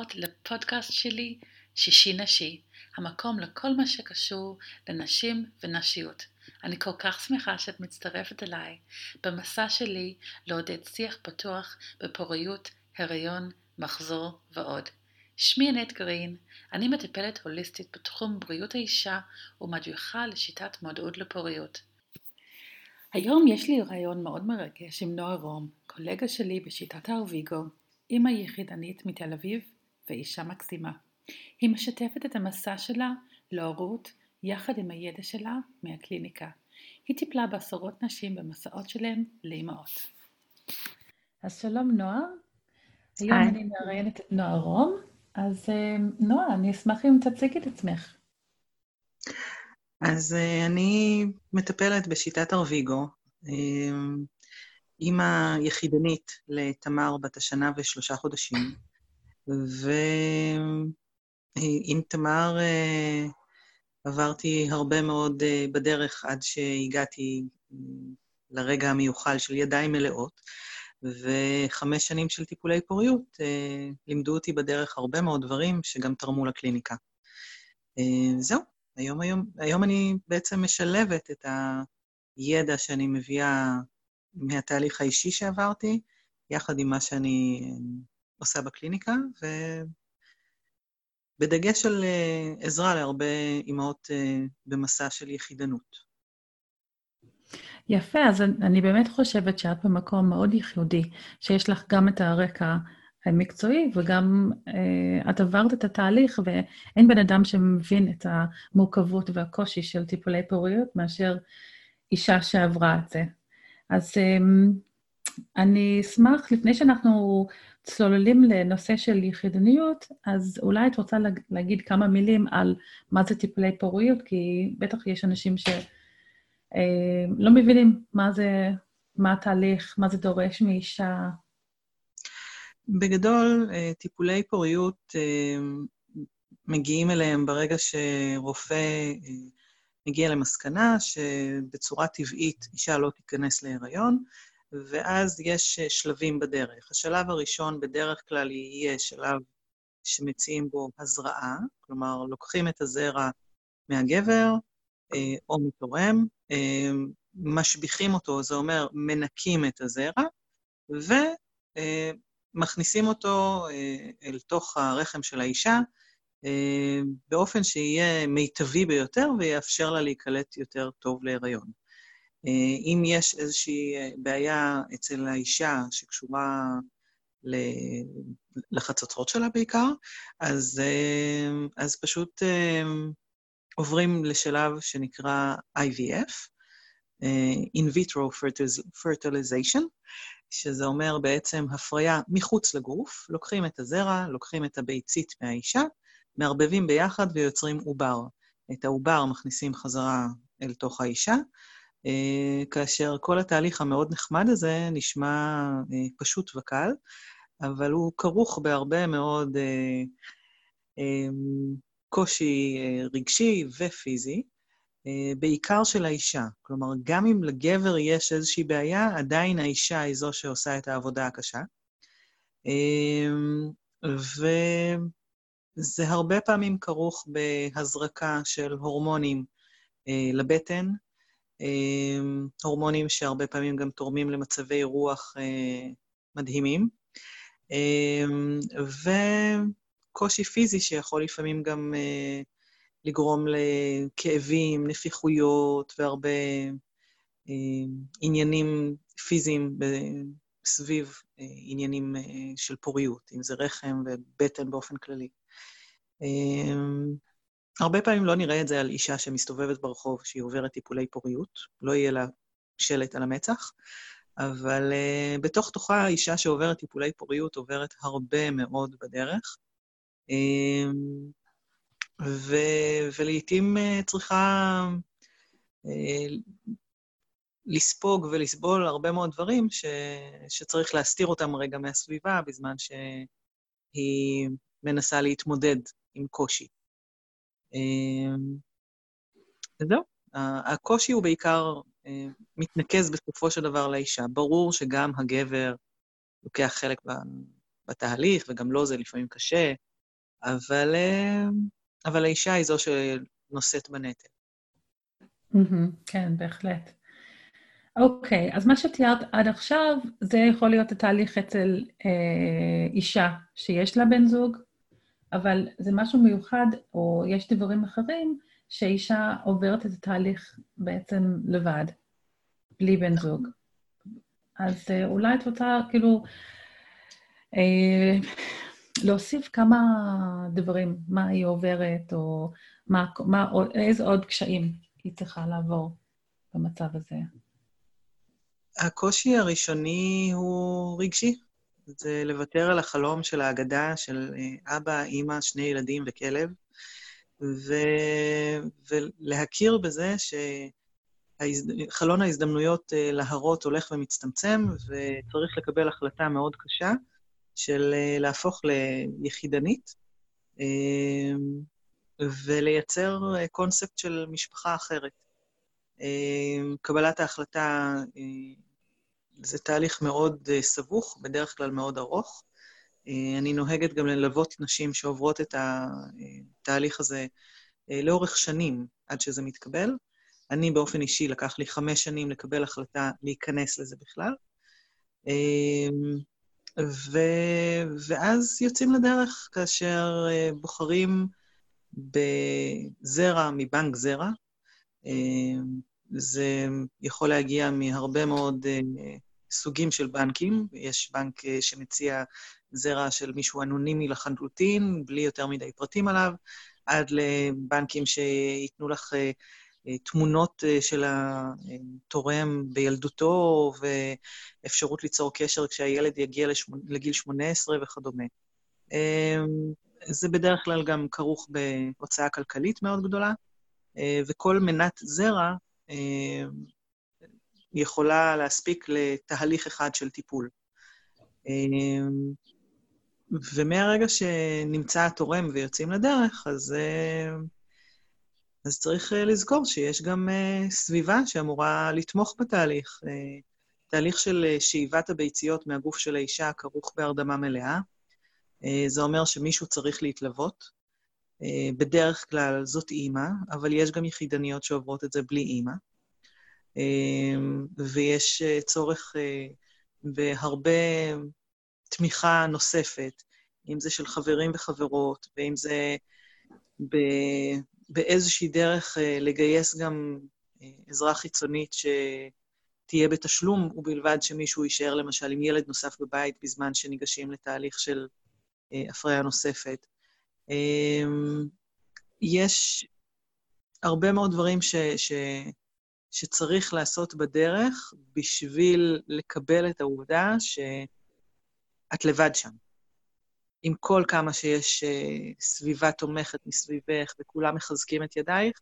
הבאות לפודקאסט שלי, שישי נשי, המקום לכל מה שקשור לנשים ונשיות. אני כל כך שמחה שאת מצטרפת אליי במסע שלי לעודד שיח פתוח בפוריות, הריון, מחזור ועוד. שמי ענת גרין, אני מטפלת הוליסטית בתחום בריאות האישה ומדריכה לשיטת מודעות לפוריות. היום יש לי רעיון מאוד מרגש עם נועה רום, קולגה שלי בשיטת הארוויגו, אימא יחידנית מתל אביב ואישה מקסימה. היא משתפת את המסע שלה להורות יחד עם הידע שלה מהקליניקה. היא טיפלה בעשרות נשים במסעות שלהן לאימהות. אז שלום נועה, היום היי. אני מראיינת את נועה רום, אז אה, נועה, אני אשמח אם תציגי את עצמך. אז אה, אני מטפלת בשיטת ארוויגו, אה, אימא יחידנית לתמר בת השנה ושלושה חודשים, ועם תמר עברתי הרבה מאוד בדרך עד שהגעתי לרגע המיוחל של ידיים מלאות, וחמש שנים של טיפולי פוריות לימדו אותי בדרך הרבה מאוד דברים שגם תרמו לקליניקה. זהו, היום, היום, היום אני בעצם משלבת את הידע שאני מביאה מהתהליך האישי שעברתי, יחד עם מה שאני עושה בקליניקה, ובדגש על אה, עזרה להרבה אימהות אה, במסע של יחידנות. יפה, אז אני באמת חושבת שאת במקום מאוד ייחודי, שיש לך גם את הרקע המקצועי, וגם uh, את עברת את התהליך, ואין בן אדם שמבין את המורכבות והקושי של טיפולי פוריות מאשר אישה שעברה את זה. אז um, אני אשמח, לפני שאנחנו צוללים לנושא של יחידניות, אז אולי את רוצה להגיד כמה מילים על מה זה טיפולי פוריות, כי בטח יש אנשים שלא uh, מבינים מה זה, מה התהליך, מה זה דורש מאישה. בגדול, אה, טיפולי פוריות אה, מגיעים אליהם ברגע שרופא אה, מגיע למסקנה שבצורה טבעית אישה לא תיכנס להיריון, ואז יש שלבים בדרך. השלב הראשון בדרך כלל יהיה שלב שמציעים בו הזרעה, כלומר, לוקחים את הזרע מהגבר או מתורם, משביחים אותו, זה אומר מנקים את הזרע, ו... מכניסים אותו אה, אל תוך הרחם של האישה אה, באופן שיהיה מיטבי ביותר ויאפשר לה להיקלט יותר טוב להיריון. אה, אם יש איזושהי בעיה אצל האישה שקשורה לחצוצרות שלה בעיקר, אז, אז פשוט עוברים לשלב שנקרא IVF, In vitro fertilization, שזה אומר בעצם הפריה מחוץ לגוף, לוקחים את הזרע, לוקחים את הביצית מהאישה, מערבבים ביחד ויוצרים עובר. את העובר מכניסים חזרה אל תוך האישה, אה, כאשר כל התהליך המאוד נחמד הזה נשמע אה, פשוט וקל, אבל הוא כרוך בהרבה מאוד אה, קושי רגשי ופיזי. אה, בעיקר של האישה. כלומר, גם אם לגבר יש איזושהי בעיה, עדיין האישה היא זו שעושה את העבודה הקשה. אמ, וזה הרבה פעמים כרוך בהזרקה של הורמונים אה, לבטן, אמ, הורמונים שהרבה פעמים גם תורמים למצבי רוח אה, מדהימים, אמ, וקושי פיזי שיכול לפעמים גם לגרום לכאבים, נפיחויות והרבה אה, עניינים פיזיים סביב אה, עניינים אה, של פוריות, אם זה רחם ובטן באופן כללי. הרבה פעמים לא נראה את זה על אישה שמסתובבת ברחוב, שהיא עוברת טיפולי פוריות, לא יהיה לה שלט על המצח, אבל uh, בתוך תוכה אישה שעוברת טיפולי פוריות עוברת הרבה מאוד בדרך. Uh, ו, ולעיתים אה, צריכה אה, לספוג ולסבול הרבה מאוד דברים ש, שצריך להסתיר אותם רגע מהסביבה בזמן שהיא מנסה להתמודד עם קושי. אה, וזהו, הקושי הוא בעיקר מתנקז בסופו של דבר לאישה. ברור שגם הגבר לוקח חלק בתהליך, וגם לו זה לפעמים קשה, אבל, אבל האישה היא זו שנושאת בנטל. כן, בהחלט. אוקיי, אז מה שתיארת עד עכשיו, זה יכול להיות התהליך אצל אה, אישה שיש לה בן זוג, אבל זה משהו מיוחד, או יש דברים אחרים, שאישה עוברת את התהליך בעצם לבד, בלי בן זוג. אז אה, אולי את רוצה, כאילו, אה, להוסיף כמה דברים, מה היא עוברת, או מה, מה, איזה עוד קשיים היא צריכה לעבור במצב הזה. הקושי הראשוני הוא רגשי. זה לוותר על החלום של האגדה של אה, אבא, אימא, שני ילדים וכלב, ו... ולהכיר בזה שחלון ההזדמנויות אה, להרות הולך ומצטמצם, וצריך לקבל החלטה מאוד קשה של אה, להפוך ליחידנית ולייצר קונספט של משפחה אחרת. קבלת ההחלטה זה תהליך מאוד אה, סבוך, בדרך כלל מאוד ארוך. אה, אני נוהגת גם ללוות נשים שעוברות את התהליך הזה אה, לאורך שנים עד שזה מתקבל. אני באופן אישי, לקח לי חמש שנים לקבל החלטה להיכנס לזה בכלל. ו... ואז יוצאים לדרך כאשר בוחרים בזרע מבנק זרע. זה יכול להגיע מהרבה מאוד סוגים של בנקים. יש בנק אה, שמציע זרע של מישהו אנונימי לחלוטין, בלי יותר מדי פרטים עליו, עד לבנקים שייתנו לך אה, אה, תמונות של התורם בילדותו, ואפשרות ליצור קשר כשהילד יגיע לגיל 18 וכדומה. זה בדרך כלל גם כרוך בהוצאה כלכלית מאוד גדולה, וכל מנת זרע יכולה להספיק לתהליך אחד של טיפול. אמ, ומהרגע שנמצא התורם ויוצאים לדרך, אז, אה, אז צריך אה, לזכור שיש גם אה, סביבה שאמורה לתמוך בתהליך. תהליך של שאיבת הביציות מהגוף של האישה כרוך בהרדמה מלאה. זה אומר שמישהו צריך להתלוות. בדרך כלל זאת אימא, אבל יש גם יחידניות שעוברות את זה בלי אימא. אמ, ויש אה, צורך אה, בהרבה תמיכה נוספת, אם זה של חברים וחברות, ואם זה באיזושהי דרך אה, לגייס גם עזרה חיצונית שתהיה בתשלום, ובלבד שמישהו יישאר למשל עם ילד נוסף בבית בזמן שניגשים לתהליך של הפריה נוספת. אמ, יש הרבה מאוד דברים ש, שצריך לעשות בדרך בשביל לקבל את העובדה שאת לבד שם. עם כל כמה שיש uh, סביבה תומכת מסביבך וכולם מחזקים את ידייך,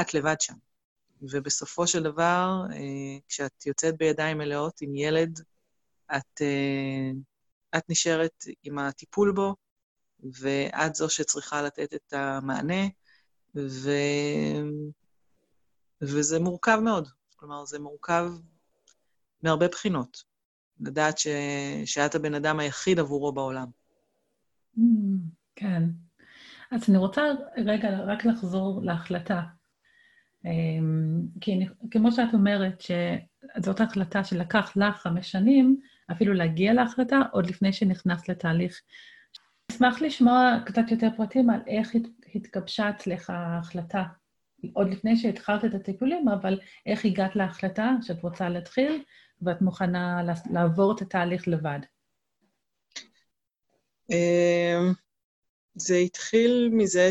את לבד שם. ובסופו של דבר, uh, כשאת יוצאת בידיים מלאות עם ילד, את, uh, את נשארת עם הטיפול בו, ואת זו שצריכה לתת את המענה, ו... וזה מורכב מאוד. כלומר, זה מורכב מהרבה בחינות. לדעת ש... שאת הבן אדם היחיד עבורו בעולם. Mm, כן. אז אני רוצה רגע רק לחזור להחלטה. אמ, כי אני, כמו שאת אומרת, שזאת החלטה שלקח לך חמש שנים אפילו להגיע להחלטה, עוד לפני שנכנסת לתהליך. אשמח לשמוע קצת יותר פרטים על איך התגבשה אצלך ההחלטה עוד לפני שהתחלת את הטיפולים, אבל איך הגעת להחלטה שאת רוצה להתחיל ואת מוכנה לעבור את התהליך לבד? אמ, זה התחיל מזה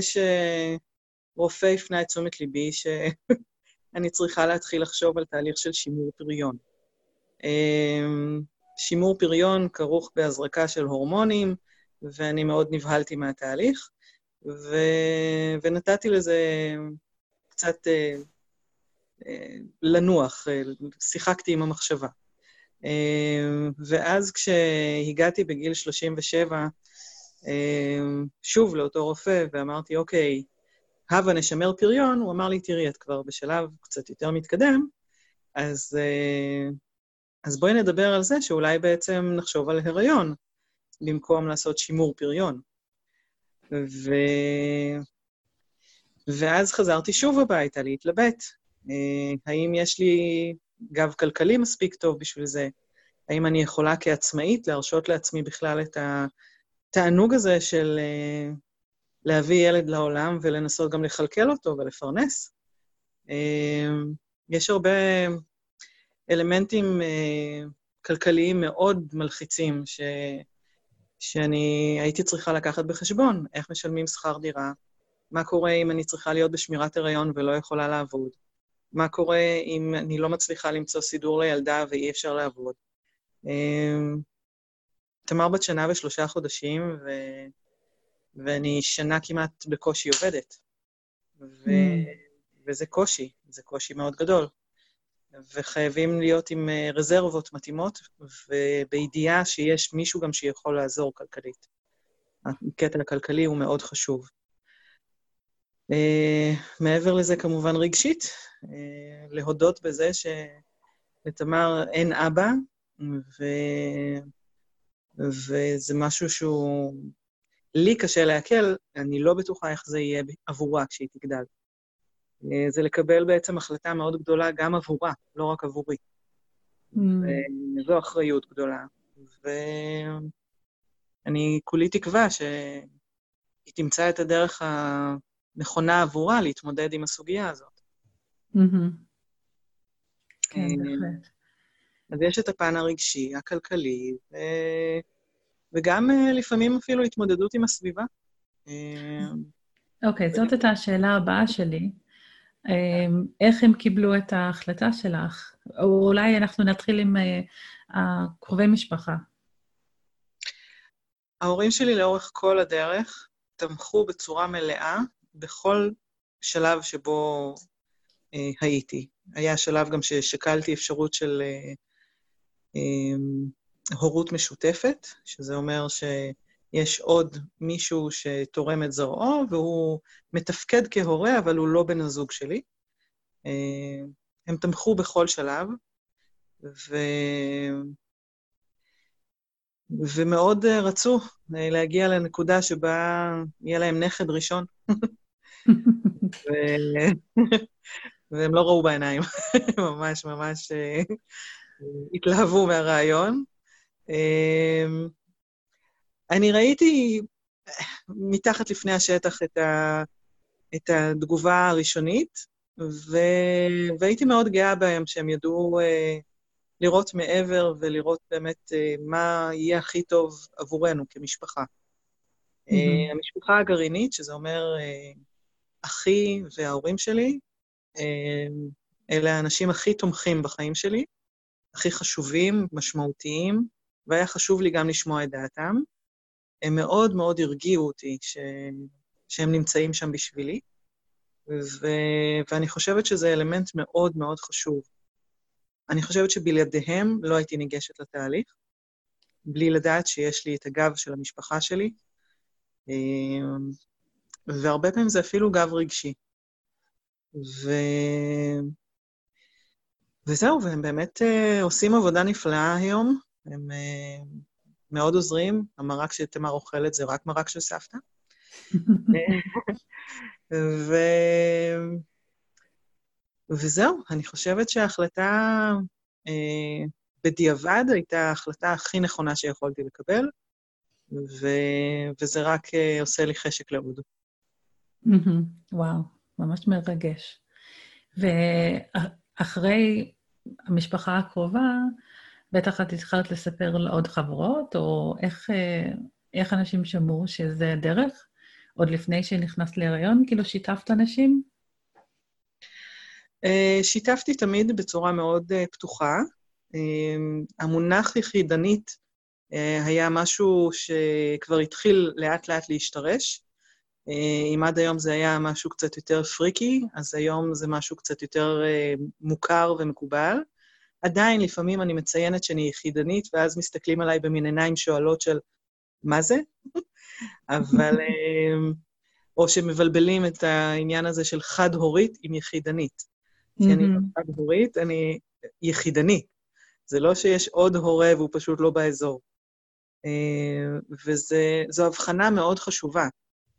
שרופא הפנה את תשומת ליבי שאני צריכה להתחיל לחשוב על תהליך של שימור פריון. אמ, שימור פריון כרוך בהזרקה של הורמונים, ואני מאוד נבהלתי מהתהליך, ו... ונתתי לזה קצת אה, אה, לנוח, אה, שיחקתי עם המחשבה. אה, ואז כשהגעתי בגיל 37, אה, שוב לאותו רופא, ואמרתי, אוקיי, הבה נשמר פריון, הוא אמר לי, תראי, את כבר בשלב קצת יותר מתקדם, אז, אה, אז בואי נדבר על זה שאולי בעצם נחשוב על הריון, במקום לעשות שימור פריון. ו... ואז חזרתי שוב הביתה להתלבט. אה, האם יש לי גב כלכלי מספיק טוב בשביל זה? האם אני יכולה כעצמאית להרשות לעצמי בכלל את התענוג הזה של אה, להביא ילד לעולם ולנסות גם לכלכל אותו ולפרנס? אה, יש הרבה אלמנטים כלכליים מאוד מלחיצים ש... שאני הייתי צריכה לקחת בחשבון, איך משלמים שכר דירה, מה קורה אם אני צריכה להיות בשמירת הריון ולא יכולה לעבוד, מה קורה אם אני לא מצליחה למצוא סידור לילדה ואי אפשר לעבוד. אמ, תמר בת שנה ושלושה חודשים, ו... ואני שנה כמעט בקושי עובדת. ו... Mm. וזה קושי, זה קושי מאוד גדול. וחייבים להיות עם אה, רזרבות מתאימות, ובידיעה שיש מישהו גם שיכול לעזור כלכלית. הקטע הכלכלי הוא מאוד חשוב. Uh, מעבר לזה, כמובן רגשית, uh, להודות בזה שלתמר אין אבא, ו... וזה משהו שהוא... לי קשה לעכל, אני לא בטוחה איך זה יהיה עבורה כשהיא תגדל. אה, זה לקבל בעצם החלטה מאוד גדולה גם עבורה, לא רק עבורי. Mm. וזו אחריות גדולה. ואני כולי תקווה שהיא תמצא את הדרך הנכונה עבורה להתמודד עם הסוגיה הזאת. כן, אה, בהחלט. אז יש את הפן הרגשי, הכלכלי. וגם אה, לפעמים אפילו התמודדות עם הסביבה. אוקיי, okay, זאת הייתה השאלה הבאה שלי. אמ, איך הם קיבלו את ההחלטה שלך? או אולי אנחנו נתחיל עם אה, הקרובי משפחה. ההורים שלי לאורך כל הדרך תמכו בצורה מלאה בכל שלב שבו אה, הייתי. היה שלב גם ששקלתי אפשרות של אה, אה, הורות משותפת, שזה אומר ש... יש עוד מישהו שתורם את זרעו, והוא מתפקד כהורה, אבל הוא לא בן הזוג שלי. אה, הם תמכו בכל שלב, ו... ומאוד רצו להגיע לנקודה שבה יהיה להם נכד ראשון. ו... והם לא ראו בעיניים, ממש ממש אה, התלהבו מהרעיון. אה, אני ראיתי מתחת לפני השטח את, ה, את התגובה הראשונית, ו, והייתי מאוד גאה בהם שהם ידעו uh, לראות מעבר ולראות באמת uh, מה יהיה הכי טוב עבורנו כמשפחה. Mm-hmm. Uh, המשפחה הגרעינית, שזה אומר uh, אחי וההורים שלי, uh, אלה האנשים הכי תומכים בחיים שלי, הכי חשובים, משמעותיים, והיה חשוב לי גם לשמוע את דעתם. הם מאוד מאוד הרגיעו אותי ש... שהם נמצאים שם בשבילי, ו... ואני חושבת שזה אלמנט מאוד מאוד חשוב. אני חושבת שבלעדיהם לא הייתי ניגשת לתהליך, בלי לדעת שיש לי את הגב של המשפחה שלי, אמ, והרבה פעמים זה אפילו גב רגשי. ו... וזהו, והם באמת uh, עושים עבודה נפלאה היום. הם uh, מאוד עוזרים. המרק שתמר אוכלת זה רק מרק של סבתא. ו... וזהו, אני חושבת שההחלטה אה, בדיעבד הייתה ההחלטה הכי נכונה שיכולתי לקבל, ו... וזה רק אה, עושה לי חשק לעוד. וואו, ממש מרגש. ואחרי המשפחה הקרובה, בטח את התחלת לספר לעוד חברות, או איך, אה, איך אנשים שמעו שזה הדרך, עוד לפני שנכנסת להיריון? כאילו, שיתפת אנשים? אה, שיתפתי תמיד בצורה מאוד אה, פתוחה. המונח יחידנית היה משהו שכבר התחיל לאט-לאט להשתרש. אם עד היום זה היה משהו קצת יותר פריקי, אז היום זה משהו קצת יותר מוכר ומקובל. עדיין לפעמים אני מציינת שאני יחידנית, ואז מסתכלים עליי במין עיניים שואלות של, מה זה? אבל... אמ, או שמבלבלים את העניין הזה של חד-הורית עם יחידנית. כי אני לא חד-הורית, אני יחידנית. זה לא שיש עוד הורה והוא פשוט לא באזור. וזו הבחנה מאוד חשובה.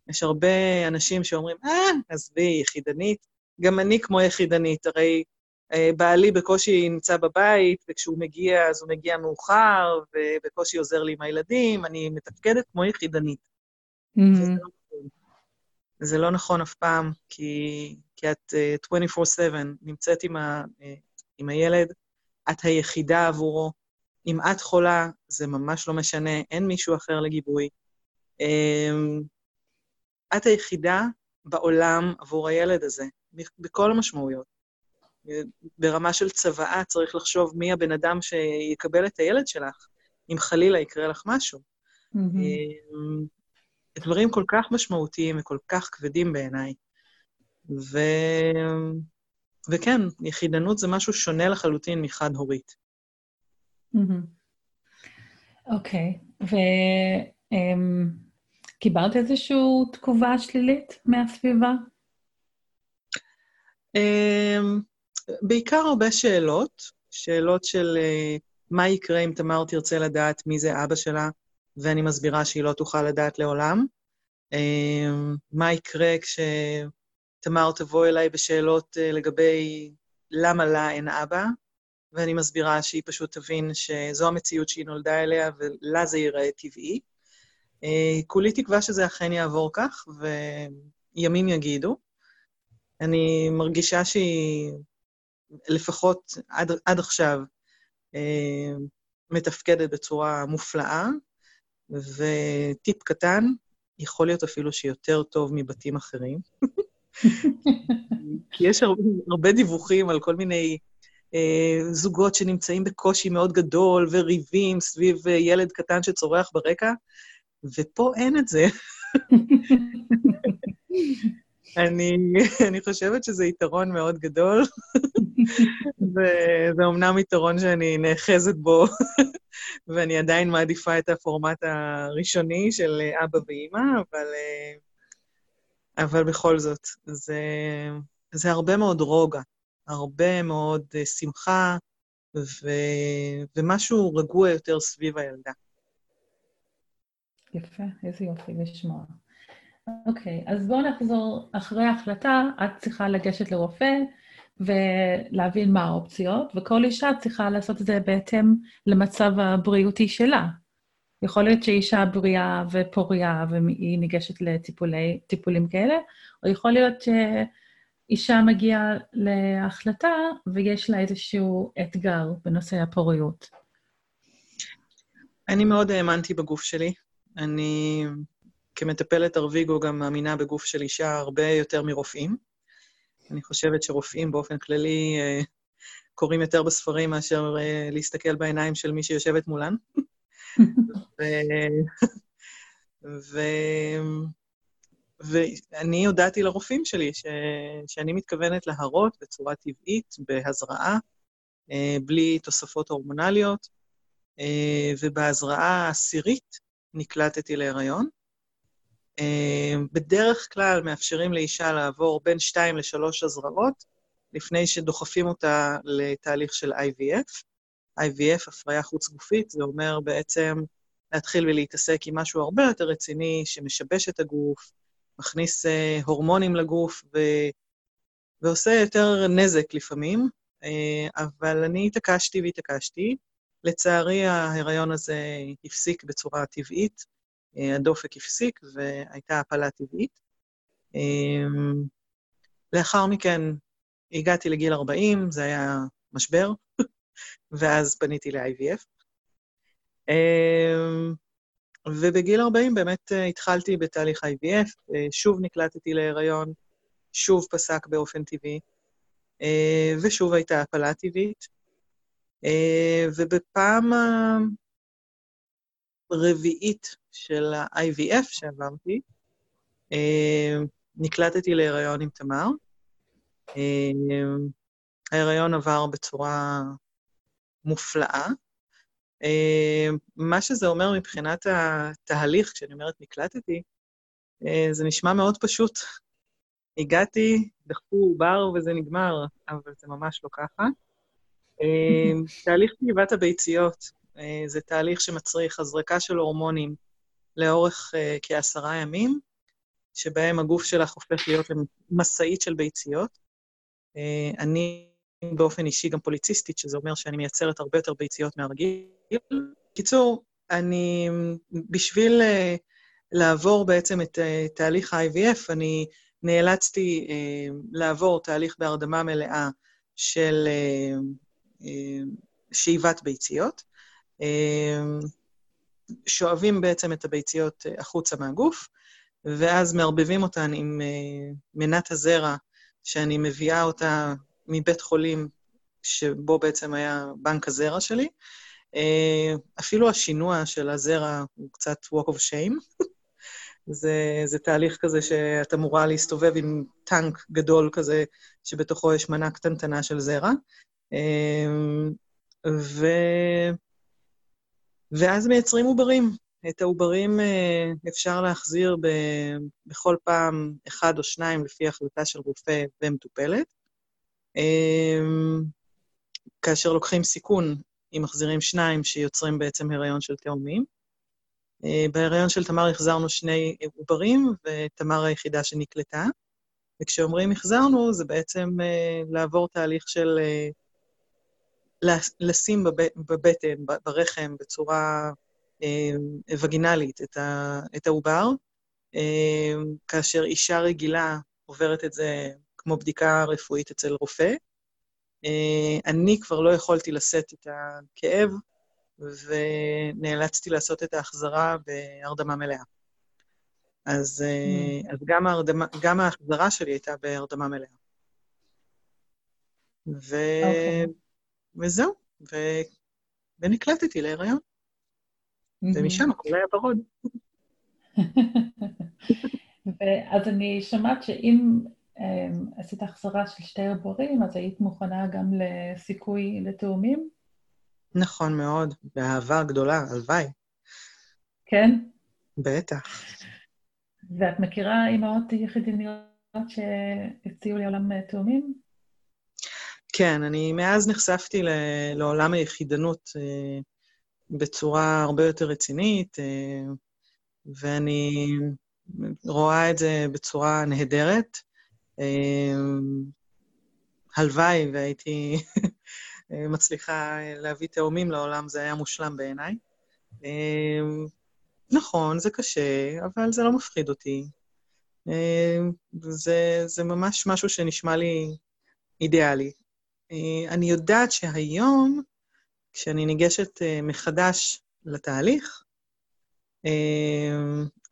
יש הרבה אנשים שאומרים, אה, עזבי, יחידנית. גם אני כמו יחידנית, הרי אה, בעלי בקושי נמצא בבית, וכשהוא מגיע, אז הוא מגיע מאוחר, ובקושי עוזר לי עם הילדים, אני מתפקדת כמו יחידנית. Mm-hmm. וזה לא נכון. זה לא נכון אף פעם, כי, כי את uh, אה, 24/7 נמצאת עם, ה, uh, עם הילד, את היחידה עבורו. אם את חולה, זה ממש לא משנה, אין מישהו אחר לגיבוי. Um, את היחידה בעולם עבור הילד הזה, בכל המשמעויות. ברמה של צוואה צריך לחשוב מי הבן אדם שיקבל את הילד שלך, אם חלילה יקרה לך משהו. Mm-hmm. דברים כל כך משמעותיים וכל כך כבדים בעיניי. ו... וכן, יחידנות זה משהו שונה לחלוטין מחד-הורית. אוקיי, וקיבלת איזושהי תגובה שלילית מהסביבה? אמ, בעיקר הרבה שאלות, שאלות של uh, מה יקרה אם תמר תרצה לדעת מי זה אבא שלה, ואני מסבירה שהיא לא תוכל לדעת לעולם. Uh, מה יקרה כשתמר תבוא אליי בשאלות uh, לגבי למה לה אין אבא, ואני מסבירה שהיא פשוט תבין שזו המציאות שהיא נולדה אליה, ולה זה ייראה טבעי. Uh, כולי תקווה שזה אכן יעבור כך, וימים יגידו. אני מרגישה שהיא לפחות עד, עד עכשיו, אה, מתפקדת בצורה מופלאה, וטיפ קטן, יכול להיות אפילו שיותר טוב מבתים אחרים. כי יש הרבה, הרבה דיווחים על כל מיני אה, זוגות שנמצאים בקושי מאוד גדול וריבים סביב אה, ילד קטן שצורח ברקע, ופה אין את זה. אני, אני חושבת שזה יתרון מאוד גדול, וזה אמנם יתרון שאני נאחזת בו, ואני עדיין מעדיפה את הפורמט הראשוני של אבא ואימא, אבל, אבל בכל זאת, זה, זה הרבה מאוד רוגע, הרבה מאוד שמחה, ו, ומשהו רגוע יותר סביב הילדה. יפה, איזה יופי לשמוע. אוקיי, אז בואו נחזור. אחרי ההחלטה, את צריכה לגשת לרופא ולהבין מה האופציות, וכל אישה צריכה לעשות את זה בהתאם למצב הבריאותי שלה. יכול להיות שאישה בריאה ופוריה והיא ניגשת לטיפולים כאלה, או יכול להיות שאישה מגיעה להחלטה ויש לה איזשהו אתגר בנושא הפוריות. אני מאוד האמנתי בגוף שלי. אני כמטפלת ארוויגו גם מאמינה בגוף של אישה הרבה יותר מרופאים. אני חושבת שרופאים באופן כללי אה, קוראים יותר בספרים מאשר אה, להסתכל בעיניים של מי שיושבת מולן. ו... ו... ואני הודעתי לרופאים שלי ש... שאני מתכוונת להרות בצורה טבעית, בהזרעה, אה, בלי תוספות הורמונליות, ובהזרעה העשירית נקלטתי להיריון. אה, בדרך כלל מאפשרים לאישה לעבור בין שתיים לשלוש הזרעות, לפני שדוחפים אותה לתהליך של IVF. IVF, הפריה חוץ-גופית, זה אומר בעצם להתחיל ולהתעסק עם משהו הרבה יותר רציני, שמשבש את הגוף, מכניס אה, הורמונים לגוף ו... ועושה יותר נזק לפעמים, אה, אבל אני התעקשתי והתעקשתי. לצערי, ההיריון הזה הפסיק בצורה טבעית, אה, הדופק הפסיק והייתה הפלה טבעית. אמ, לאחר מכן הגעתי לגיל 40, זה היה משבר, ואז פניתי ל-IVF. אמ, ובגיל 40 באמת אה, התחלתי בתהליך IVF, אה, שוב נקלטתי להיריון, שוב פסק באופן טבעי, ושוב הייתה הפלה טבעית. ובפעם הרביעית של ה-IVF שעברתי, אה, נקלטתי להיריון עם תמר. אה, ההיריון עבר בצורה מופלאה. אה, מה שזה אומר מבחינת התהליך, כשאני אומרת נקלטתי, זה נשמע מאוד פשוט. הגעתי, דחפו עובר וזה נגמר, אבל זה ממש לא ככה. תהליך כתיבת הביציות זה תהליך שמצריך הזרקה של הורמונים, לאורך uh, כעשרה ימים, שבהם הגוף שלך הופך להיות משאית של ביציות. אני באופן אישי גם פוליציסטית, שזה אומר שאני מייצרת הרבה יותר ביציות מהרגיל. קיצור, אני, בשביל לעבור בעצם את תהליך ה-IVF, אני נאלצתי לעבור תהליך בהרדמה מלאה של שאיבת ביציות. Uh, שואבים בעצם את הביציות uh, החוצה מהגוף, ואז מערבבים אותן עם מנת הזרע, שאני מביאה אותה מבית חולים שבו בעצם היה בנק הזרע שלי. אה, אפילו השינוע של הזרע הוא קצת walk of shame. זה, זה תהליך כזה שאת אמורה להסתובב עם טנק גדול כזה, שבתוכו יש מנה קטנטנה של זרע. אה, ו... ואז מייצרים עוברים. את העוברים אה, אפשר להחזיר ב... בכל פעם אחד או שניים לפי החלטה של רופא ומטופלת. כאשר לוקחים סיכון אם מחזירים שניים שיוצרים בעצם הריון של תאומים. אה, בהריון של תמר החזרנו שני עוברים, ותמר היחידה שנקלטה. וכשאומרים החזרנו, זה בעצם uh, לעבור תהליך של לשים בב, בבטן, ברחם, בצורה uh, וגינלית את, העובר, uh, כאשר אישה רגילה עוברת את זה כמו בדיקה רפואית אצל רופא, אה, אני כבר לא יכולתי לשאת את הכאב, ונאלצתי לעשות את ההחזרה בהרדמה מלאה. אז, mm. אז גם, ההרדמה, גם ההחזרה שלי הייתה בהרדמה מלאה. ו... Okay. וזהו, ו... ונקלטתי להיריון. Mm-hmm. ומשם הכל היה ורוד. אז אני שמעת שאם אמ, עשית החזרה של שתי עוברים, אז היית מוכנה גם לסיכוי לתאומים? נכון מאוד, באהבה גדולה, הלוואי. כן? בטח. ואת מכירה אימהות יחידניות שהציעו לעולם תאומים? כן, אני מאז נחשפתי לעולם היחידנות אה, בצורה הרבה יותר רצינית, אה, ואני רואה את זה בצורה נהדרת. אמ, הלוואי והייתי מצליחה להביא תאומים לעולם, זה היה מושלם בעיניי. נכון, זה קשה, אבל זה לא מפחיד אותי. זה, זה ממש משהו שנשמע לי אידיאלי. אני יודעת שהיום, כשאני ניגשת אה, מחדש לתהליך,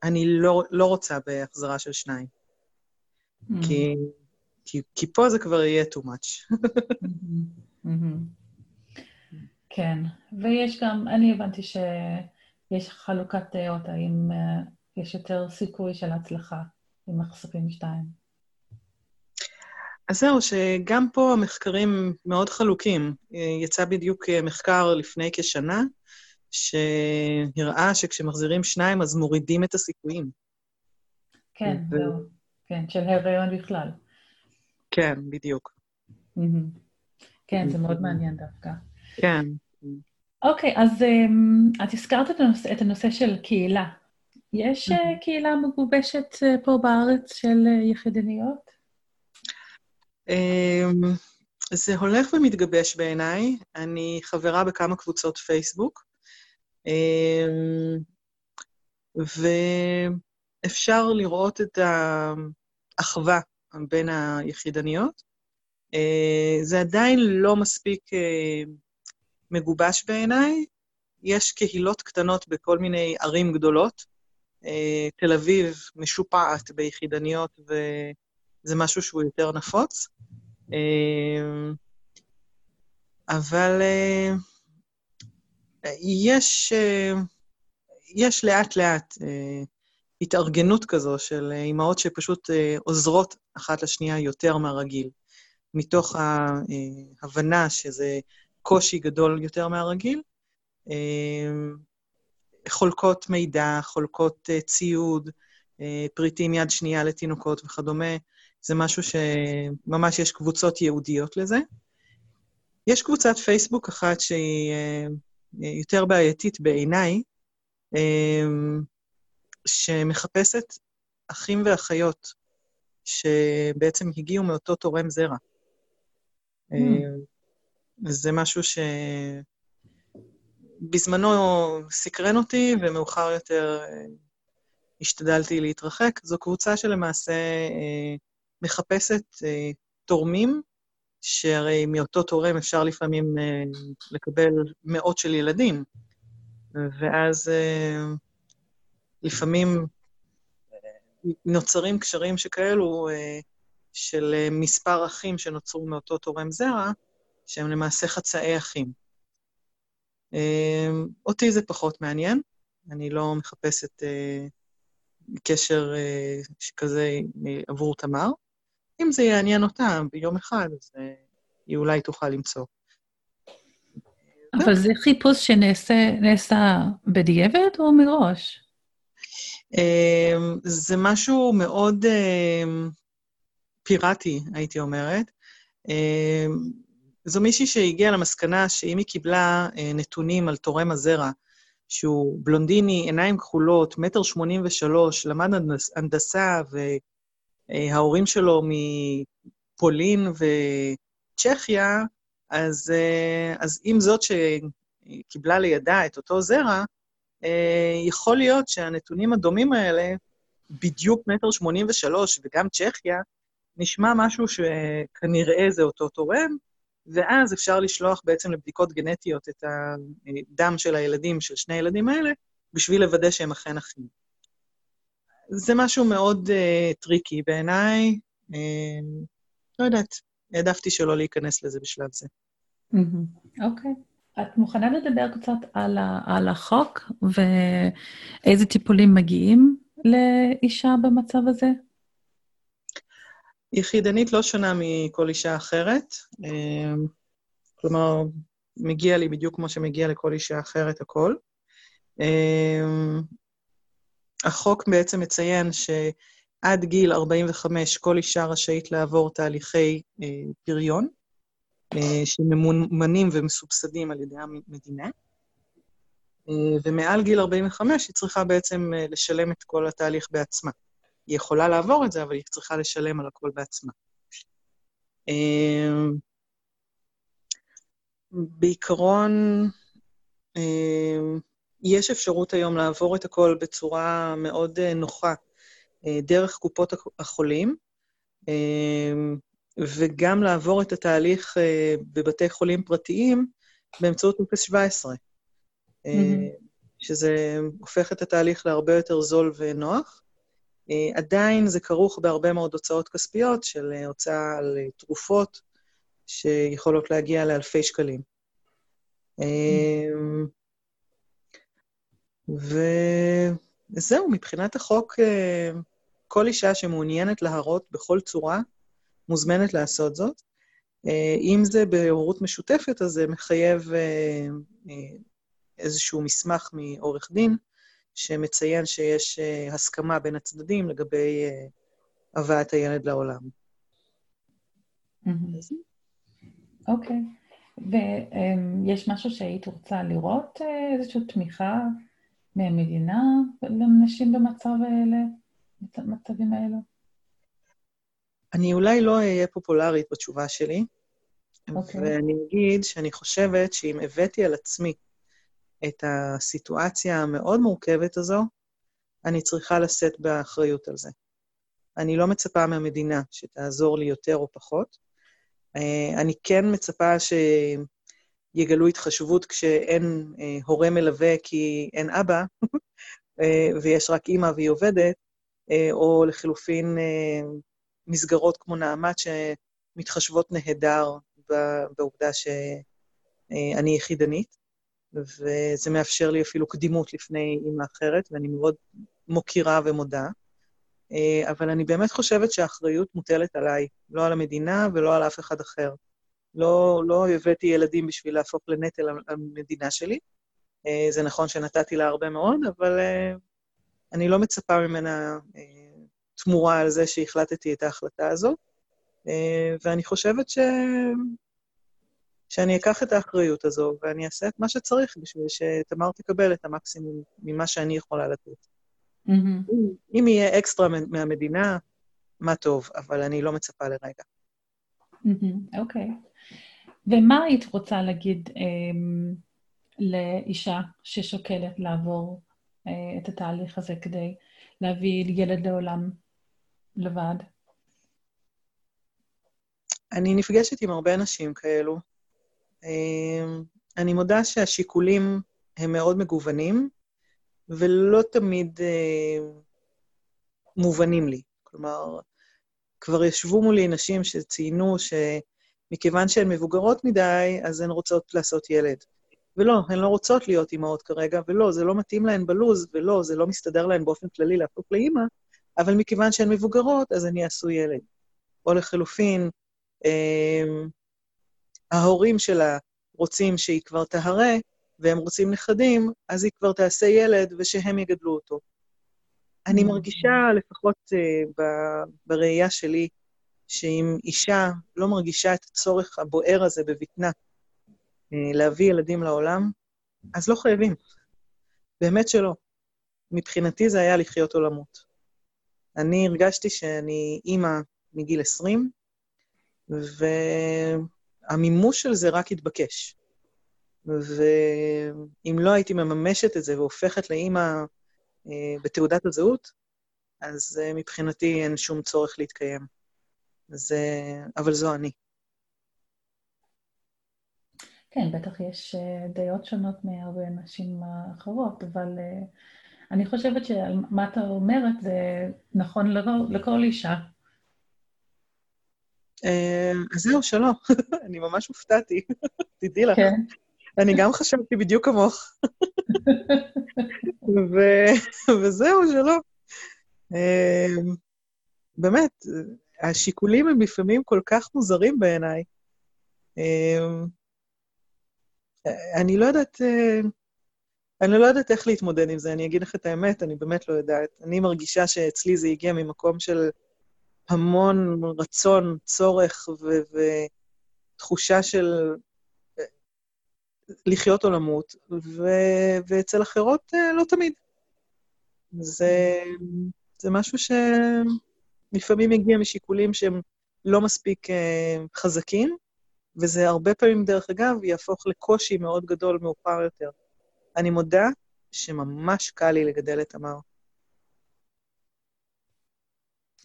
אני לא, לא רוצה בהחזרה של שניים. Mm-hmm. כי, כי, כי פה זה כבר יהיה too much. mm-hmm. Mm-hmm. כן, ויש גם, אני הבנתי שיש חלוקת דעות, האם יש יותר סיכוי של הצלחה עם מחשפים שתיים. אז זהו, שגם פה המחקרים מאוד חלוקים. יצא בדיוק מחקר לפני כשנה, שהראה שכשמחזירים שניים אז מורידים את הסיכויים. כן, זהו. כן, של הריון בכלל. כן, בדיוק. כן, זה מאוד מעניין דווקא. כן. אוקיי, אז um, את הזכרת את הנושא, את הנושא של קהילה. יש uh, קהילה מגובשת פה בארץ של יחידניות? Um, זה הולך ומתגבש בעיניי. אני חברה בכמה קבוצות פייסבוק, um, ואפשר לראות את ה... אחווה בין היחידניות. אה, זה עדיין לא מספיק אה, מגובש בעיניי. יש קהילות קטנות בכל מיני ערים גדולות. אה, תל אביב משופעת ביחידניות, וזה משהו שהוא יותר נפוץ. אבל יש, יש לאט-לאט התארגנות כזו של אה, אימהות שפשוט אה, עוזרות אחת לשנייה יותר מהרגיל, מתוך ההבנה אה, שזה קושי גדול יותר מהרגיל. חולקות מידע, חולקות ציוד, פריטים יד שנייה לתינוקות וכדומה. זה משהו שממש יש קבוצות ייעודיות לזה. יש קבוצת פייסבוק אחת שהיא יותר בעייתית בעיניי, שמחפשת אחים ואחיות שבעצם הגיעו מאותו תורם זרע. Mm. זה משהו שבזמנו סקרן אותי, ומאוחר יותר השתדלתי להתרחק. זו קבוצה שלמעשה מחפשת תורמים, שהרי מאותו תורם אפשר לפעמים לקבל מאות של ילדים. ואז אה, לפעמים אה, נוצרים קשרים שכאלו אה, של מספר אחים שנוצרו מאותו תורם זרע, שהם למעשה חצאי אחים. אותי זה פחות מעניין, אני לא מחפשת קשר שכזה עבור תמר. אם זה יעניין אותה ביום אחד, אז היא אולי תוכל למצוא. אבל זה חיפוש שנעשה בדיעבד או מראש? אמ, זה משהו מאוד אמ, פיראטי, הייתי אומרת. אמ, זו מישהי שהגיעה למסקנה שאם היא קיבלה אה, נתונים על תורם הזרע, שהוא בלונדיני, עיניים כחולות, מטר שמונים ושלוש, למד הנדסה, וההורים שלו מפולין וצ'כיה, אז, אה, אז אם זאת שקיבלה לידה את אותו זרע, אה, יכול להיות שהנתונים הדומים האלה, בדיוק מטר שמונים ושלוש, וגם צ'כיה, נשמע משהו שכנראה זה אותו תורם, ואז אפשר לשלוח בעצם לבדיקות גנטיות את הדם של הילדים, של שני הילדים האלה, בשביל לוודא שהם אכן אחים. זה משהו מאוד uh, tricky בעיניי, uh, לא יודעת, העדפתי שלא להיכנס לזה בשלב זה. אוקיי. את מוכנה לדבר קצת על, ה, על החוק ואיזה טיפולים מגיעים לאישה במצב הזה? יחידנית לא שונה מכל אישה אחרת. אמ, כלומר, מגיע לי בדיוק כמו שמגיע לכל אישה אחרת הכל. החוק בעצם מציין שעד גיל 45 כל אישה רשאית לעבור תהליכי אה, פריון. אה, שממומנים ומסובסדים על ידי המדינה, אה, ומעל גיל 45 היא צריכה בעצם אה, לשלם את כל התהליך בעצמה. היא יכולה לעבור את זה, אבל היא צריכה לשלם על הכל בעצמה. בעיקרון, יש אפשרות היום לעבור את הכל בצורה מאוד נוחה דרך קופות החולים. וגם לעבור את התהליך בבתי חולים פרטיים באמצעות טופס 17, mm-hmm. שזה הופך את התהליך להרבה יותר זול ונוח. עדיין זה כרוך בהרבה מאוד הוצאות כספיות של הוצאה על תרופות, שיכולות להגיע לאלפי שקלים. Mm-hmm. וזהו, מבחינת החוק, כל אישה שמעוניינת להרות בכל צורה, מוזמנת לעשות זאת. אה, אם זה בהורות משותפת, אז זה מחייב אה, אה, איזשהו מסמך מעורך דין, שמציין שיש הסכמה בין הצדדים לגבי הבאת הילד לעולם. אוקיי. ויש משהו שהיית רוצה לראות, איזושהי תמיכה מהמדינה לנשים במצב האלה, במצבים האלו? אני אולי לא אהיה פופולרית בתשובה שלי, okay. אוקיי. ואני אגיד שאני חושבת שאם הבאתי על עצמי את הסיטואציה המאוד מורכבת הזו, אני צריכה לשאת באחריות על זה. אני לא מצפה מהמדינה שתעזור לי יותר או פחות. אה, אני כן מצפה שיגלו התחשבות כשאין אה, הורה מלווה כי אין אבא, אה, ויש רק אימא והיא עובדת, או לחלופין מסגרות כמו נעמת שמתחשבות נהדר בעובדה שאני יחידנית, וזה מאפשר לי אפילו קדימות לפני אימא אחרת, ואני מאוד מוקירה ומודה. אבל אני באמת חושבת שהאחריות מוטלת עליי, לא על המדינה ולא על אף אחד אחר. לא, לא הבאתי ילדים בשביל להפוך לנטל המדינה שלי. זה נכון שנתתי לה הרבה מאוד, אבל אני לא מצפה ממנה תמורה על זה שהחלטתי את ההחלטה הזו, אה, ואני חושבת ש... שאני אקח את האחריות הזו ואני אעשה את מה שצריך בשביל שתמר תקבל את המקסימום ממה שאני יכולה לתת. Mm-hmm. אם, אם יהיה אקסטרה מהמדינה, מה טוב, אבל אני לא מצפה לרגע. אוקיי. Mm-hmm, okay. ומה היית רוצה להגיד um, לאישה ששוקלת לעבור uh, את התהליך הזה כדי להביא ילד לעולם לבד? אני נפגשת עם הרבה נשים כאלו. אמ, אני מודה שהשיקולים הם מאוד מגוונים, ולא תמיד אה, מובנים לי. כלומר, כבר ישבו מולי נשים שציינו שמכיוון שהן מבוגרות מדי, אז הן רוצות לעשות ילד. ולא, הן לא רוצות להיות אימהות כרגע, ולא, זה לא מתאים להן בלוז, ולא, זה לא מסתדר להן באופן כללי להפוך לאימא, אבל מכיוון שהן מבוגרות, אז הן יעשו ילד. או לחלופין, אה, ההורים שלה רוצים שהיא כבר תהרה, והם רוצים נכדים, אז היא כבר תעשה ילד ושהם יגדלו אותו. אני מרגישה, לפחות uh, בראייה שלי, שאם אישה לא מרגישה את הצורך הבוער הזה בבטנה uh, להביא ילדים לעולם, אז לא חייבים. באמת שלא. מבחינתי זה היה לחיות או למות. אני הרגשתי שאני אימא מגיל 20, והמימוש של זה רק התבקש. ואם לא הייתי מממשת את זה והופכת לאימא אה, בתעודת הזהות, אז אה, מבחינתי אין שום צורך להתקיים. אז, אה, אבל זו אני. כן, בטח יש דעות שונות מהרבה נשים אחרות, אבל אני חושבת שמה אתה אומרת זה נכון לכל, אישה. אז זהו, שלום. אני ממש הופתעתי, תדעי לך. כן. אני גם חשבתי בדיוק כמוך. וזהו, שלום. אמ, באמת, השיקולים הם לפעמים כל כך מוזרים בעיניי. אמ, אני לא יודעת, אה, אני לא יודעת איך להתמודד עם זה, אני אגיד לך את האמת, אני באמת לא יודעת. אני מרגישה שאצלי זה הגיע ממקום של המון רצון, צורך ותחושה של לחיות או למות, ו... ואצל אחרות אה, לא תמיד. זה, זה משהו שלפעמים מגיע משיקולים שהם לא מספיק אה, חזקים, וזה הרבה פעמים, דרך אגב, יהפוך לקושי מאוד גדול מאוחר יותר. אני מודה שממש קל לי לגדל את תמר.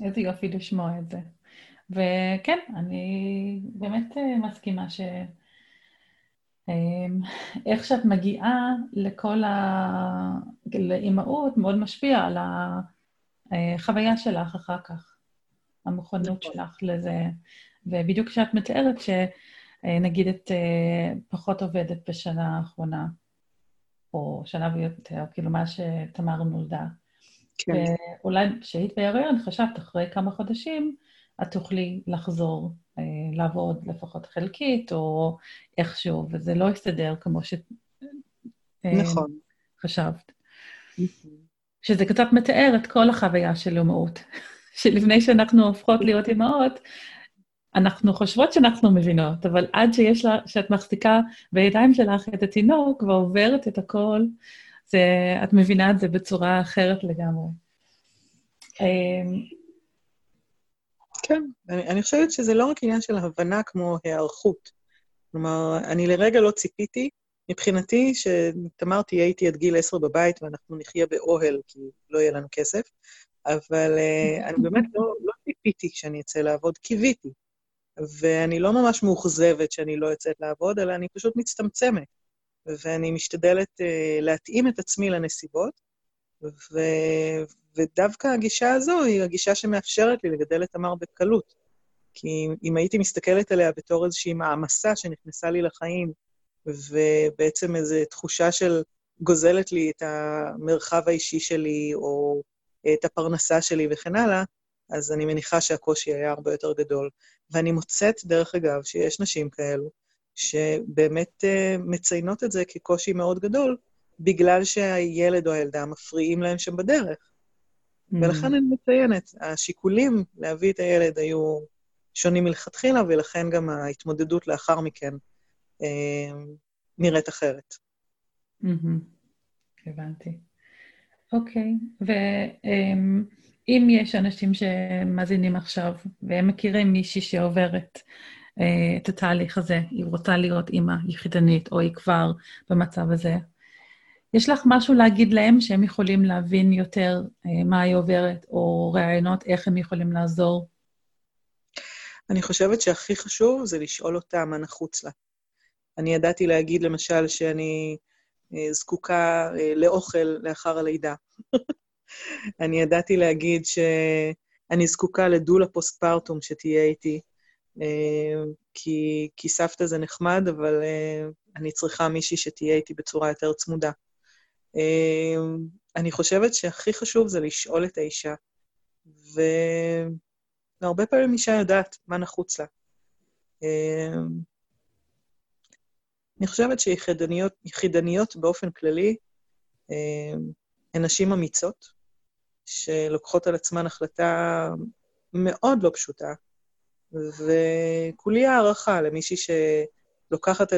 איזה יופי לשמוע את זה. וכן, אני באמת אה, מסכימה ש... אמ, איך שאת מגיעה לכל ה... לאימהות מאוד משפיע על החוויה שלך אחר כך, המוכנות נכון. שלך לזה. ובדיוק כשאת מתארת שנגיד את אה, פחות עובדת בשנה האחרונה, או שנה ויותר, כאילו מה שתמר נולדה. כן. ואולי כשהיית בהיריון, חשבת אחרי כמה חודשים, את תוכלי לחזור אה, לעבוד לפחות חלקית, או איכשהו, וזה לא יסתדר כמו ש... אה, נכון. חשבת. שזה קצת מתאר את כל החוויה של אימהות. שלפני שאנחנו הופכות להיות אימהות, אנחנו חושבות שאנחנו מבינות, אבל עד שיש לה, שאת מחזיקה בידיים שלך את התינוק ועוברת את הכל, זה, את מבינה את זה בצורה אחרת לגמרי. אה, כן, אני, אני חושבת שזה לא רק עניין של הבנה כמו היערכות. כלומר, אני לרגע לא ציפיתי, מבחינתי, שתמר תהיה איתי עד גיל עשר בבית ואנחנו נחיה באוהל, כי לא יהיה לנו כסף, אבל uh, אני באמת לא, לא ציפיתי שאני אצא לעבוד, קיוויתי. ואני לא ממש מאוכזבת שאני לא יוצאת לעבוד, אלא אני פשוט מצטמצמת. ואני משתדלת uh, להתאים את עצמי לנסיבות, ו... ודווקא הגישה הזו היא הגישה שמאפשרת לי לגדל את תמר בקלות. כי אם הייתי מסתכלת עליה בתור איזושהי מעמסה שנכנסה לי לחיים, ובעצם איזו תחושה של גוזלת לי את המרחב האישי שלי, או את הפרנסה שלי וכן הלאה, אז אני מניחה שהקושי היה הרבה יותר גדול. ואני מוצאת, דרך אגב, שיש נשים כאלו, שבאמת uh, מציינות את זה כקושי מאוד גדול, בגלל שהילד או הילדה מפריעים להם שם בדרך. Mm. ולכן אני מציינת, השיקולים להביא את הילד היו שונים מלכתחילה, ולכן גם ההתמודדות לאחר מכן אה, נראית אחרת. Mm-hmm. הבנתי. אוקיי, ואם יש אנשים שמאזינים עכשיו, והם מכירים מישהי שעוברת אה, את התהליך הזה, היא רוצה להיות אימא יחידנית, או היא כבר במצב הזה, יש לך משהו להגיד להם שהם יכולים להבין יותר אה, מה היא עוברת, או רעיונות איך הם יכולים לעזור? אני חושבת שהכי חשוב זה לשאול אותה מה נחוץ לה. אני ידעתי להגיד, למשל, שאני זקוקה אה, לאוכל לאחר הלידה. אני ידעתי להגיד שאני זקוקה לדולה פוסט-פרטום שתהיה איתי, אה, כי, כי סבתא זה נחמד, אבל אני צריכה מישהי שתהיה איתי בצורה יותר צמודה. אני חושבת שהכי חשוב זה לשאול את האישה, והרבה פעמים אישה יודעת מה נחוץ לה. אני חושבת שיחידניות באופן כללי אה, הן נשים אמיצות, שלוקחות על עצמן החלטה מאוד לא פשוטה, וכולי הערכה למישהי שלוקחת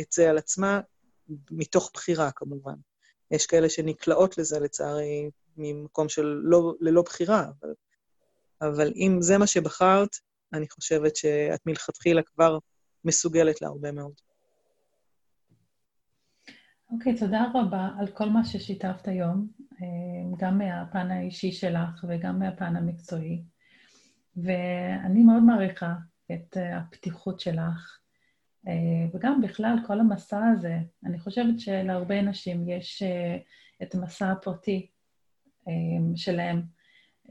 את זה על עצמה מתוך בחירה, כמובן. יש כאלה שנקלעות לזה, לצערי, ממקום של לא, ללא בחירה, אבל, אבל אם זה מה שבחרת, אני חושבת שאת מלכתחילה כבר מסוגלת להרבה מאוד. אוקיי, okay, תודה רבה על כל מה ששיתפת היום, אה, גם מהפן האישי שלך וגם מהפן המקצועי. ואני מאוד מעריכה את אה, הפתיחות שלך, אה, וגם בכלל כל המסע הזה. אני חושבת שלהרבה נשים יש את המסע הפרטי שלהם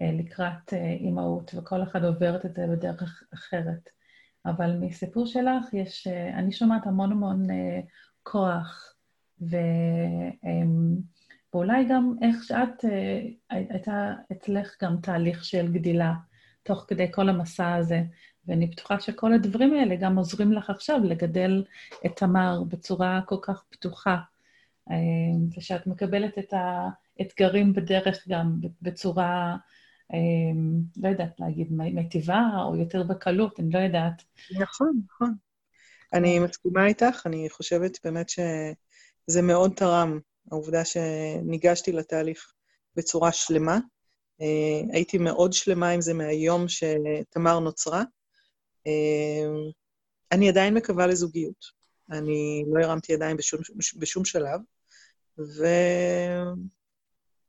לקראת אימהות, וכל אחד עוברת את זה בדרך אחרת. אבל מסיפור שלך יש, אני שומעת המון המון כוח, ואולי גם איך שאת, אה, הייתה אצלך גם תהליך של גדילה תוך כדי כל המסע הזה, ואני בטוחה שכל הדברים האלה גם עוזרים לך עכשיו לגדל את תמר בצורה כל כך פתוחה, אמ, ושאת מקבלת את האתגרים בדרך גם בצורה, אמ, לא יודעת להגיד, מיטיבה או יותר בקלות, אני לא יודעת. נכון, נכון. אני מסכימה איתך, אני חושבת באמת ש... זה מאוד תרם, העובדה שניגשתי לתהליך בצורה שלמה. Uh, הייתי מאוד שלמה עם זה מהיום שתמר נוצרה. Uh, אני עדיין מקווה לזוגיות. אני לא הרמתי ידיים בשום, בשום שלב,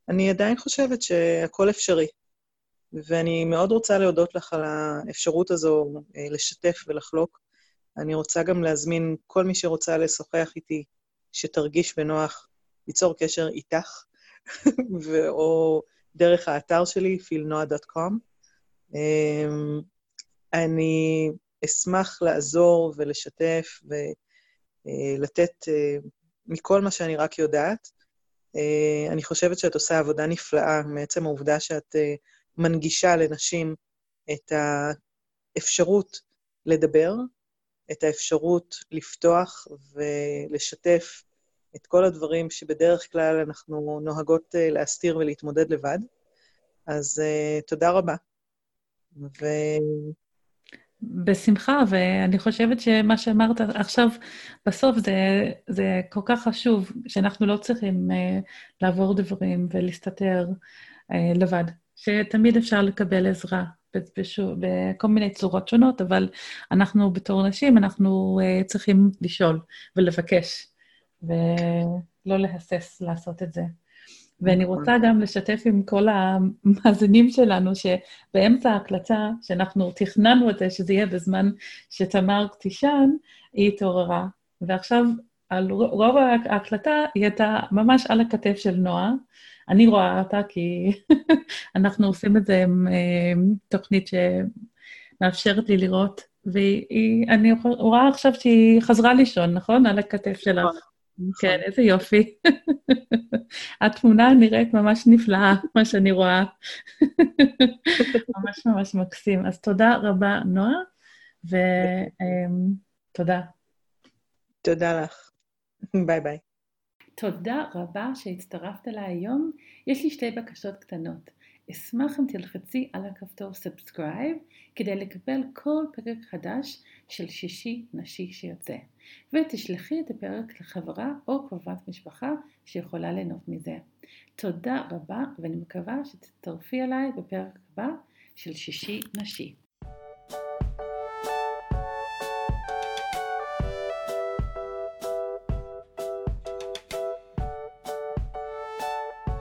ואני עדיין חושבת שהכל אפשרי. ואני מאוד רוצה להודות לך על האפשרות הזו uh, לשתף ולחלוק. אני רוצה גם להזמין כל מי שרוצה לשוחח איתי שתרגיש בנוח ליצור קשר איתך, או דרך האתר שלי, filnoa.com. אמ, אני אשמח לעזור ולשתף ולתת אה, מכל מה שאני רק יודעת. אה, אני חושבת שאת עושה עבודה נפלאה מעצם העובדה שאת אה, מנגישה לנשים את האפשרות לדבר, את האפשרות לפתוח ולשתף את כל הדברים שבדרך כלל אנחנו נוהגות אה, להסתיר ולהתמודד לבד. אז uh, תודה רבה. ו... בשמחה, ואני חושבת שמה שאמרת עכשיו, בסוף זה, זה כל כך חשוב, שאנחנו לא צריכים uh, לעבור דברים ולהסתתר uh, לבד, שתמיד אפשר לקבל עזרה בשו, בכל מיני צורות שונות, אבל אנחנו בתור נשים, אנחנו uh, צריכים לשאול ולבקש. ולא להסס לעשות את זה. ואני נכון. רוצה גם לשתף עם כל המאזינים שלנו, שבאמצע ההקלטה, שאנחנו תכננו את זה, שזה יהיה בזמן שתמר תישן, היא התעוררה. ועכשיו, על רוב ההקלטה היא הייתה ממש על הכתף של נועה. אני רואה אותה כי אנחנו עושים את זה עם אה, תוכנית שמאפשרת לי לראות, ואני רואה עכשיו שהיא חזרה לישון, נכון? על הכתף שלך. נכון. כן. איזה יופי. התמונה נראית ממש נפלאה, מה שאני רואה. ממש ממש מקסים. אז תודה רבה, נועה, ותודה. תודה לך. ביי ביי. תודה רבה שהצטרפת אליי היום. יש לי שתי בקשות קטנות. אשמח אם תלחצי על הכפתור subscribe כדי לקבל כל פרק חדש של שישי נשי שיוצא, ותשלחי את הפרק לחברה או קרובת משפחה שיכולה ליהנות מזה. תודה רבה, ואני מקווה שתצטרפי אליי בפרק הבא של שישי נשי.